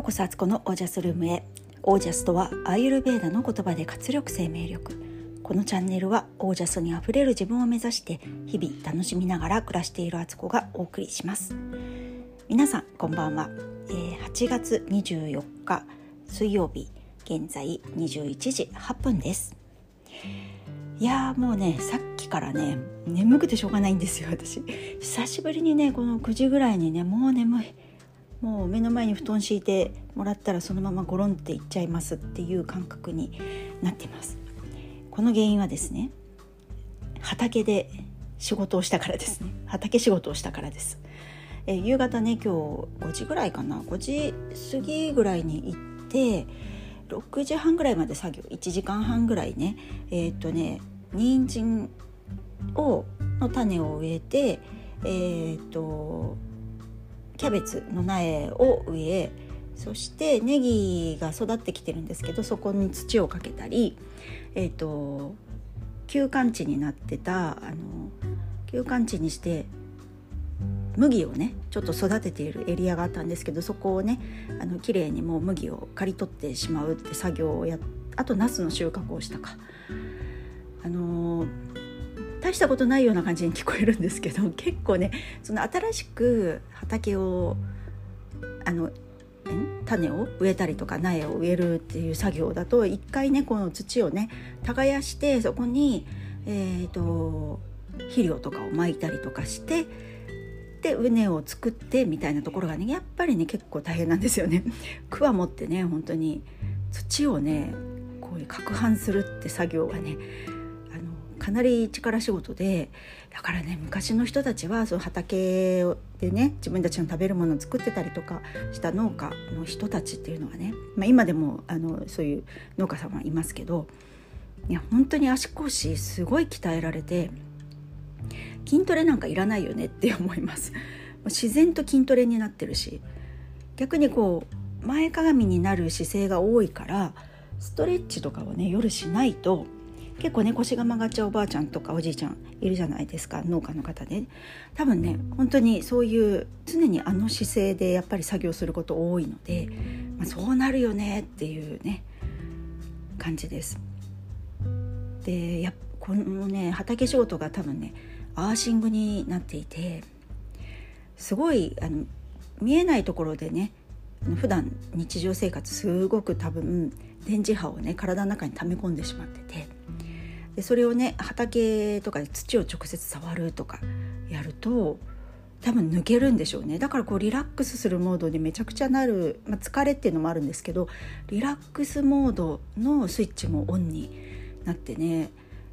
ようこそアツコのオージャスルームへ。オージャスとはアーユルベーダの言葉で活力生命力。このチャンネルはオージャスにあふれる自分を目指して日々楽しみながら暮らしているアツコがお送りします。皆さんこんばんは、えー、8月24日水曜日現在21時8分です。いやもうねさっきからね眠くてしょうがないんですよ私。久しぶりにねこの9時ぐらいにねもう眠い。もう目の前に布団敷いてもらったらそのままゴロンっていっちゃいますっていう感覚になっています。この原因はですね畑で仕事をしたからですね。畑仕事をしたからです。え夕方ね今日5時ぐらいかな。5時過ぎぐらいに行って6時半ぐらいまで作業。1時間半ぐらいね。えー、っとね人参をの種を植えてえー、っとキャベツの苗を植えそしてネギが育ってきてるんですけどそこに土をかけたりえっ、と休館地になってたあの休館地にして麦をねちょっと育てているエリアがあったんですけどそこをねあの綺麗にもう麦を刈り取ってしまうって作業をやあとナスの収穫をしたか。あの大したことないような感じに聞こえるんですけど 結構ねその新しく畑をあの種を植えたりとか苗を植えるっていう作業だと一回ねこの土をね耕してそこに、えーと肥料とかをまいたりとかしてで畝を作ってみたいなところがねやっぱりね結構大変なんですよね。クワ持ってね本当に土をねこういう攪拌するって作業がねかなり力仕事でだからね昔の人たちはその畑でね自分たちの食べるものを作ってたりとかした農家の人たちっていうのはね、まあ、今でもあのそういう農家さんはいますけどいや本当に足腰すごい鍛えられて。筋トレなんかいらないよねって思います 自然と筋トレになってるし逆にこう前かがみになる姿勢が多いからストレッチとかをね夜しないと結構ね腰が曲がっちゃうおばあちゃんとかおじいちゃんいるじゃないですか農家の方で、ね、多分ね本当にそういう常にあの姿勢でやっぱり作業すること多いので、まあ、そうなるよねっていうね感じです。でやこのね畑仕事が多分ねアーシングになっていてすごいあの見えないところでね普段日常生活すごく多分電磁波をね体の中に溜め込んでしまっててでそれをね畑とかで土を直接触るとかやると多分抜けるんでしょうねだからこうリラックスするモードにめちゃくちゃなる、まあ、疲れっていうのもあるんですけどリラックスモードのスイッチもオンになってね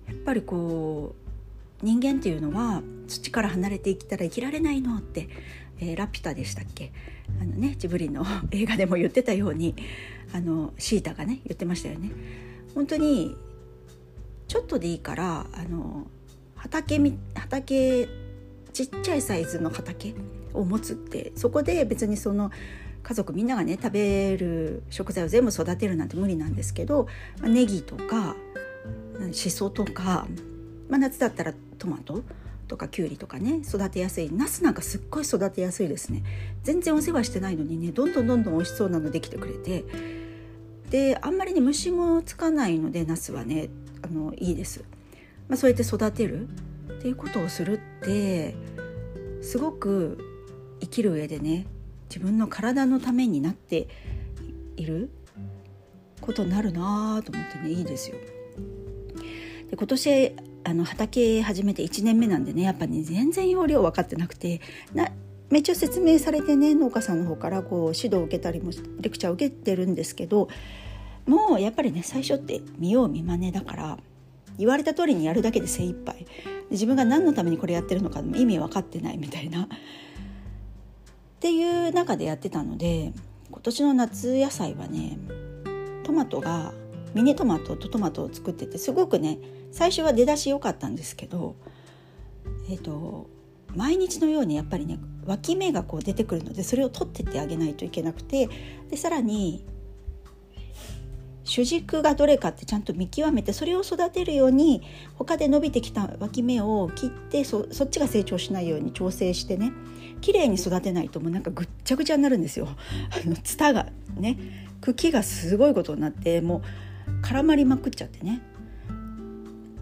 やっぱりこう人間っていうのは土から離れて生きたら生きられないのって、えー、ラピュタでしたっけ？あのねジブリの映画でも言ってたようにあのシータがね言ってましたよね。本当にちょっとでいいからあの畑畑ちっちゃいサイズの畑を持つってそこで別にその家族みんながね食べる食材を全部育てるなんて無理なんですけど、まあ、ネギとかしそとかまあ、夏だったらトマトとかきゅうりとかね育てやすい。ナスなんかすっごい育てやすいですね。全然お世話してないのにねどんどんどんどん美味しそうなのできてくれて。であんまりね虫もつかないのでナスはねあのいいです、まあ、そうやって育てるっていうことをするってすごく生きる上でね自分の体のためになっていることになるなと思ってねいいですよ。で今年あの畑始めて1年目なんでねやっぱね全然要領分かってなくてなめっちゃ説明されてね農家さんの方からこう指導を受けたりもレクチャーを受けてるんですけどもうやっぱりね最初って見よう見まねだから言われた通りにやるだけで精一杯。で自分が何のためにこれやってるのか意味分かってないみたいな。っていう中でやってたので今年の夏野菜はねトマトがミニトマトとトマトを作っててすごくね最初は出だし良かったんですけどえっ、ー、と毎日のようにやっぱりね脇芽がこう出てくるのでそれを取ってってあげないといけなくてでさらに主軸がどれかってちゃんと見極めてそれを育てるように他で伸びてきた脇芽を切ってそっちが成長しないように調整してね綺麗に育てないともうなんかぐっちゃぐちゃになるんですよ。あのツタがね茎がすごいことになってもう絡まりまくっちゃってね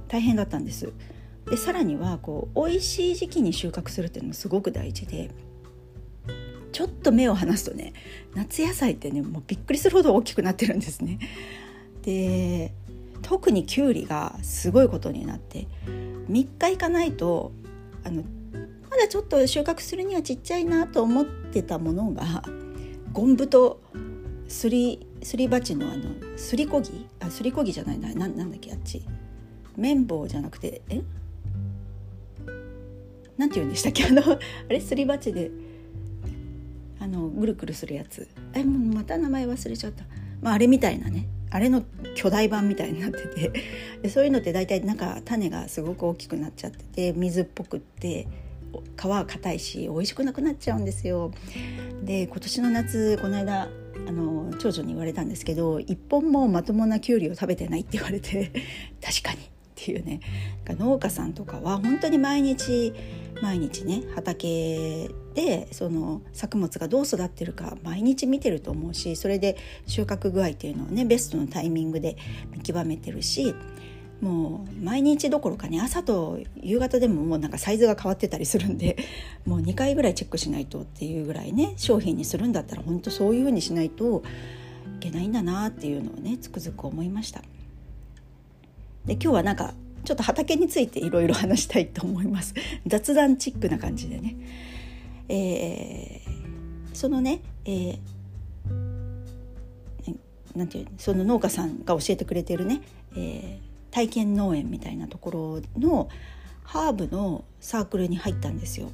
大変だったんです。でさらにはこう美味しい時期に収穫するっていうのもすごく大事でちょっと目を離すとね夏野菜ってねもうびっくりするほど大きくなってるんですね。で特にきゅうりがすごいことになって3日行かないとあのまだちょっと収穫するにはちっちゃいなと思ってたものがゴンブとすりすり鉢のあのすりこぎ？あすりこぎじゃないなななんだっけあっち。綿棒じゃなくてえ？なんて言うんでしたっけ？あのあれ？すり鉢であのぐるぐるするやつ。えもうまた名前忘れちゃった、まあ、あれみたいなね。あれの巨大版みたいになってて。でそういうのって大体なんか種がすごく大きくなっちゃってて水っぽくって皮は硬いし美味しくなくなっちゃうんですよ。で今年の夏この間あの長女に言われたんですけど一本もまともなきゅうりを食べてないって言われて 確かにっていうね。農家さんとかは本当に毎日毎日ね畑でその作物がどう育ってるか毎日見てると思うしそれで収穫具合っていうのをねベストのタイミングで見極めてるしもう毎日どころかね朝と夕方でももうなんかサイズが変わってたりするんで もう2回ぐらいチェックしないとっていうぐらいね商品にするんだったら本当そういうふうにしないといけないんだなっていうのをねつくづく思いました。で今日はなんかちょっと畑についていろいろ話したいと思います。雑談チックな感じでね、えー、そのね、えー、なんていうその農家さんが教えてくれてるね、えー、体験農園みたいなところのハーブのサークルに入ったんですよ。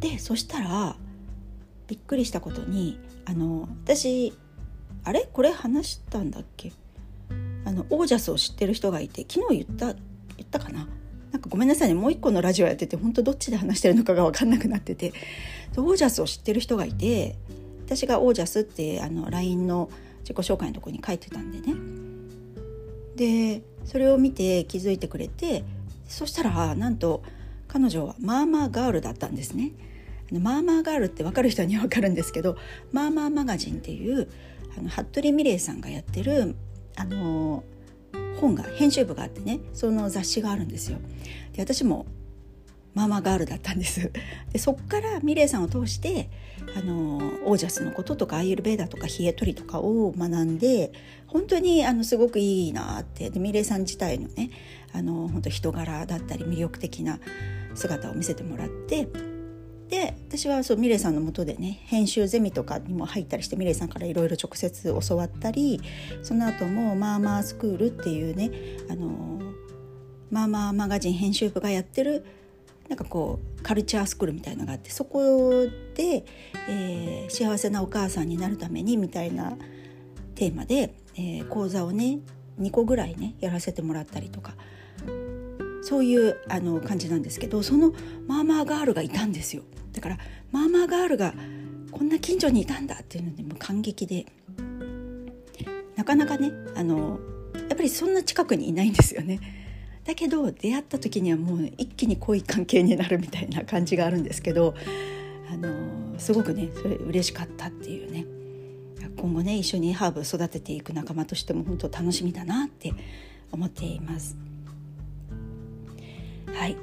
でそしたらびっくりしたことにあの私あれ？これ話したんだっけ？のオージャスを知ってる人がいて昨日言った言ったかな？なんかごめんなさいね。もう一個のラジオやってて本当どっちで話してるのかが分かんなくなってて。オージャスを知ってる人がいて私がオージャスってあの LINE の自己紹介のとこに書いてたんでね。でそれを見て気づいてくれてそしたらなんと彼女はマーマーガールだったんですね。マーマーガールって分かる人には分かるんですけどマーマーマガジンっていうあの服部美玲さんがやってるあの本が編集部があってねその雑誌があるんですよ。で私もママガールだったんです でそっからミレイさんを通してあのオージャスのこととかアイルベーダとか冷え取りとかを学んで本当にあのすごくいいなってでミレイさん自体のねあの本当人柄だったり魅力的な姿を見せてもらってで私はそうミレイさんのもとでね編集ゼミとかにも入ったりしてミレイさんからいろいろ直接教わったりその後もマーマースクールっていうねあのマーマーマガジン編集部がやってるなんかこうカルチャースクールみたいのがあってそこで、えー、幸せなお母さんになるためにみたいなテーマで、えー、講座をね2個ぐらいねやらせてもらったりとかそういうあの感じなんですけどそのマーマーガールがいたんですよだからマーマーガールがこんな近所にいたんだっていうのでも感激でなかなかねあのやっぱりそんな近くにいないんですよね。だけど出会った時にはもう一気に濃い関係になるみたいな感じがあるんですけどあのすごくねそれ嬉しかったっていうね今後ね一緒にハーブ育てていく仲間としても本当楽しみだなって思っています。はい。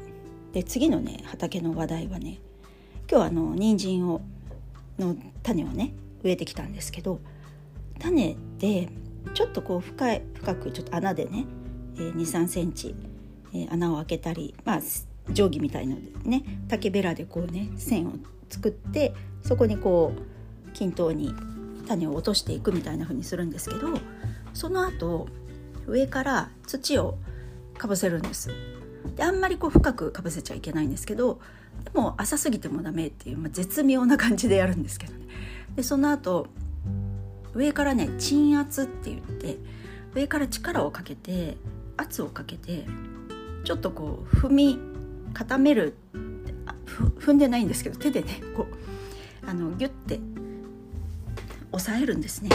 で次のね畑の話題はね今日はあの人参をの種をね植えてきたんですけど種でちょっとこう深い深くちょっと穴でね、23センチ、穴を開けたりまあ定規みたいのでね竹べらでこうね線を作ってそこにこう均等に種を落としていくみたいな風にするんですけどその後上から土をかぶせるんです。であんまりこう深くかぶせちゃいけないんですけどでも浅すぎてもダメっていう、まあ、絶妙な感じでやるんですけどね。でその後上からね鎮圧って言って上から力をかけて圧をかけてちょっとこう踏み固める踏んでないんですけど手でねこうあのギュッて押さえるんですね。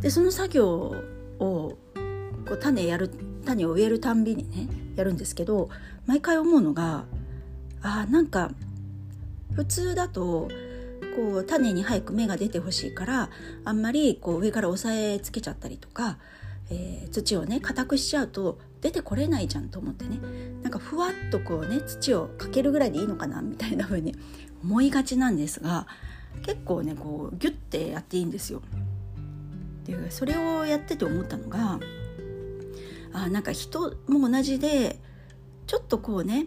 でその作業をこう種やる種を植えるたんびにねやるんですけど毎回思うのがあなんか普通だとこう種に早く芽が出てほしいからあんまりこう上から押さえつけちゃったりとか、えー、土をね硬くしちゃうと出てこれないじゃんと思ってねなんかふわっとこうね土をかけるぐらいでいいのかなみたいな風に思いがちなんですが結構ねこうギュッてやっていいんですよ。でそれをやってて思ったのがあなんか人も同じでちょっとこうね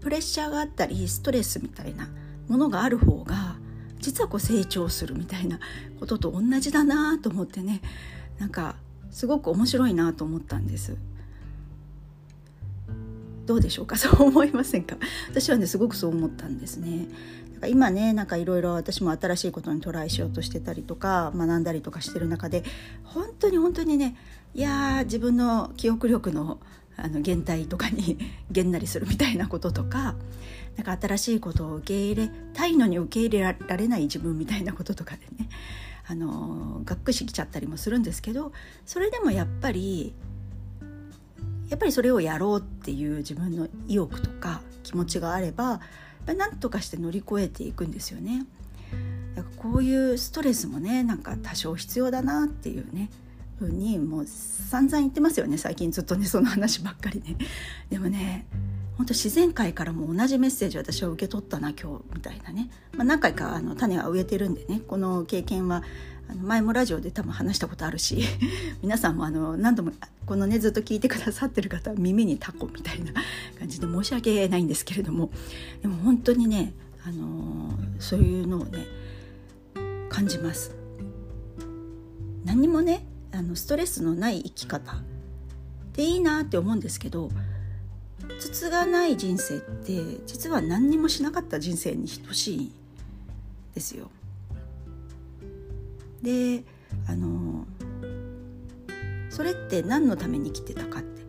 プレッシャーがあったりストレスみたいなものがある方が実はこう成長するみたいな ことと同じだなと思ってねなんかすごく面白いなと思ったんです。どうでしょうか？そう思いませんか？私はねすごくそう思ったんですね。今ねなんかいろいろ私も新しいことにトライしようとしてたりとか学んだりとかしてる中で本当に本当にねいや自分の記憶力のあの減退とかに げんなりするみたいなこととかなんか新しいことを受け入れたいのに受け入れられない自分みたいなこととかでねあのがっくしきちゃったりもするんですけどそれでもやっぱりやっぱりそれをやろうっていう自分の意欲とか気持ちがあれば何とかして乗り越えていくんですよね。だかこういうストレスもねなんか多少必要だなっていうねふうにもう散々言ってますよね最近ずっとねその話ばっかりね。でもね本当自然界からも同じメッセージ私は受け取ったな今日みたいなね、まあ、何回かあの種は植えてるんでねこの経験はあの前もラジオで多分話したことあるし 皆さんもあの何度もこのねずっと聞いてくださってる方は耳にタコみたいな感じで申し訳ないんですけれどもでも本当にね、あのそういうのをね感じます。何もねあのストレスのない生き方っていいなって思うんですけど筒がない人生って実は何にもしなかった人生に等しいですよ。であのそれって何のために生きてたかって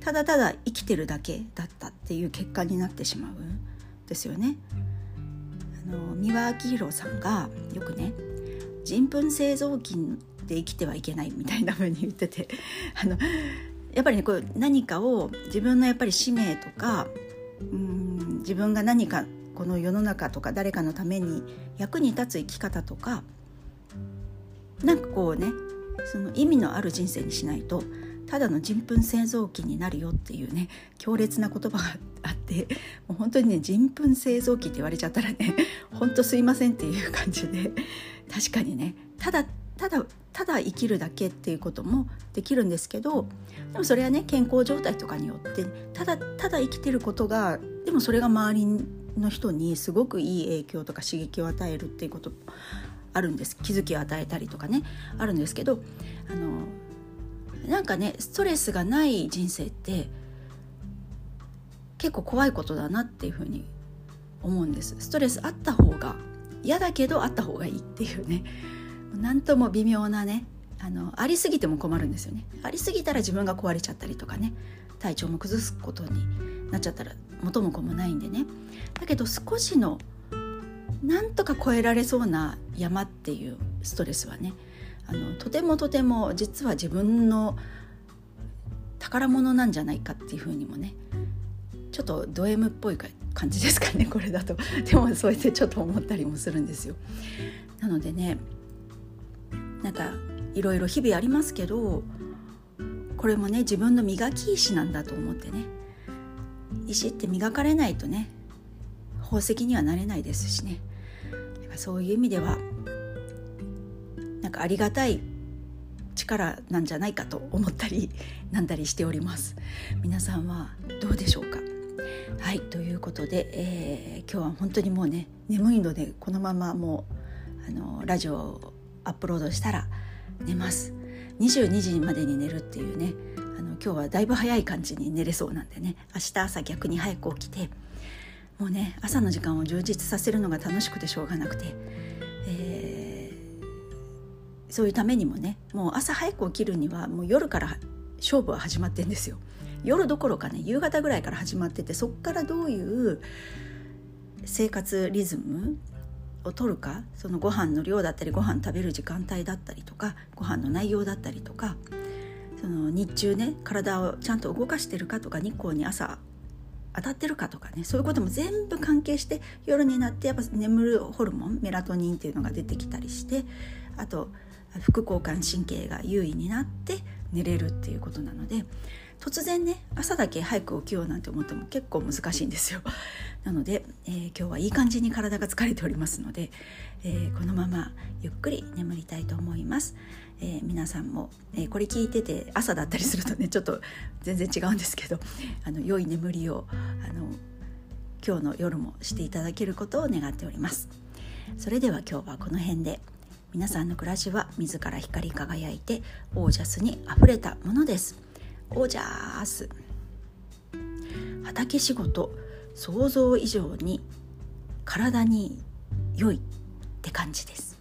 ただただ生きてるだけだったっていう結果になってしまうんですよね。あの三輪明宏さんがよくね人糞製造機で生きてはいけないみたいな風に言ってて あのやっぱりねこう何かを自分のやっぱり使命とかうん自分が何かこの世の中とか誰かのために役に立つ生き方とかなんかこうねその意味のある人生にしないとただの人糞製造機になるよっていうね強烈な言葉があってもう本当にね人糞製造機って言われちゃったらね 本当すいませんっていう感じで確かにねただただただ生きるだけっていうこともできるんですけどでもそれはね健康状態とかによってただただ生きてることがでもそれが周りの人にすごくいい影響とか刺激を与えるっていうことあるんです。気づきを与えたりとかねあるんですけどあのなんかねストレスがない人生って結構怖いことだなっていうふうに思うんです。ストレスあった方が嫌だけどあった方がいいっていうね何とも微妙なねあのありすぎても困るんですよね。ありすぎたら自分が壊れちゃったりとかね体調も崩すことになっちゃったら元も子もないんでね。だけど少しのなんとか越えられそうな山っていうストレスはねあのとてもとても実は自分の宝物なんじゃないかっていうふうにもねちょっとド M っぽい感じですかねこれだと。でもそうやってちょっと思ったりもするんですよ。なのでねなんかいろいろ日々ありますけどこれもね自分の磨き石なんだと思ってね。石って磨かれないとね宝石にはなれないですしね。そういう意味ではなんかありがたい力なんじゃないかと思ったり なんだりしております。皆さんはどうでしょうか？はいということで、えー、今日は本当にもうね眠いのでこのままもうあのラジオをアップロードしたら寝ます。22時までに寝るっていうね。あの今日はだいぶ早い感じに寝れそうなんでね。明日朝逆に早く起きてもうね朝の時間を充実させるのが楽しくてしょうがなくて、えー、そういうためにもねもう朝早く起きるにはもう夜から勝負は始まってんですよ。夜どころかね夕方ぐらいから始まっててそっからどういう生活リズムを取るかそのご飯の量だったりご飯食べる時間帯だったりとかご飯の内容だったりとかその日中ね体をちゃんと動かしてるかとか日光に朝当たってるかとかねそういうことも全部関係して夜になってやっぱ眠るホルモンメラトニンっていうのが出てきたりしてあと副交感神経が優位になって寝れるっていうことなので突然ね朝だけ早く起きようなんて思っても結構難しいんですよ。なので、えー、今日はいい感じに体が疲れておりますので、えー、このままゆっくり眠りたいと思います、えー、皆さんも、えこれ聞いてて朝だったりするとね ちょっと全然違うんですけどあの良い眠りをあの今日の夜もしていただけることを願っております。それでは今日はこの辺で皆さんの暮らしは自ら光り輝いてオージャスにあふれたものです。おじゃーす。畑仕事想像以上に体に良いって感じです。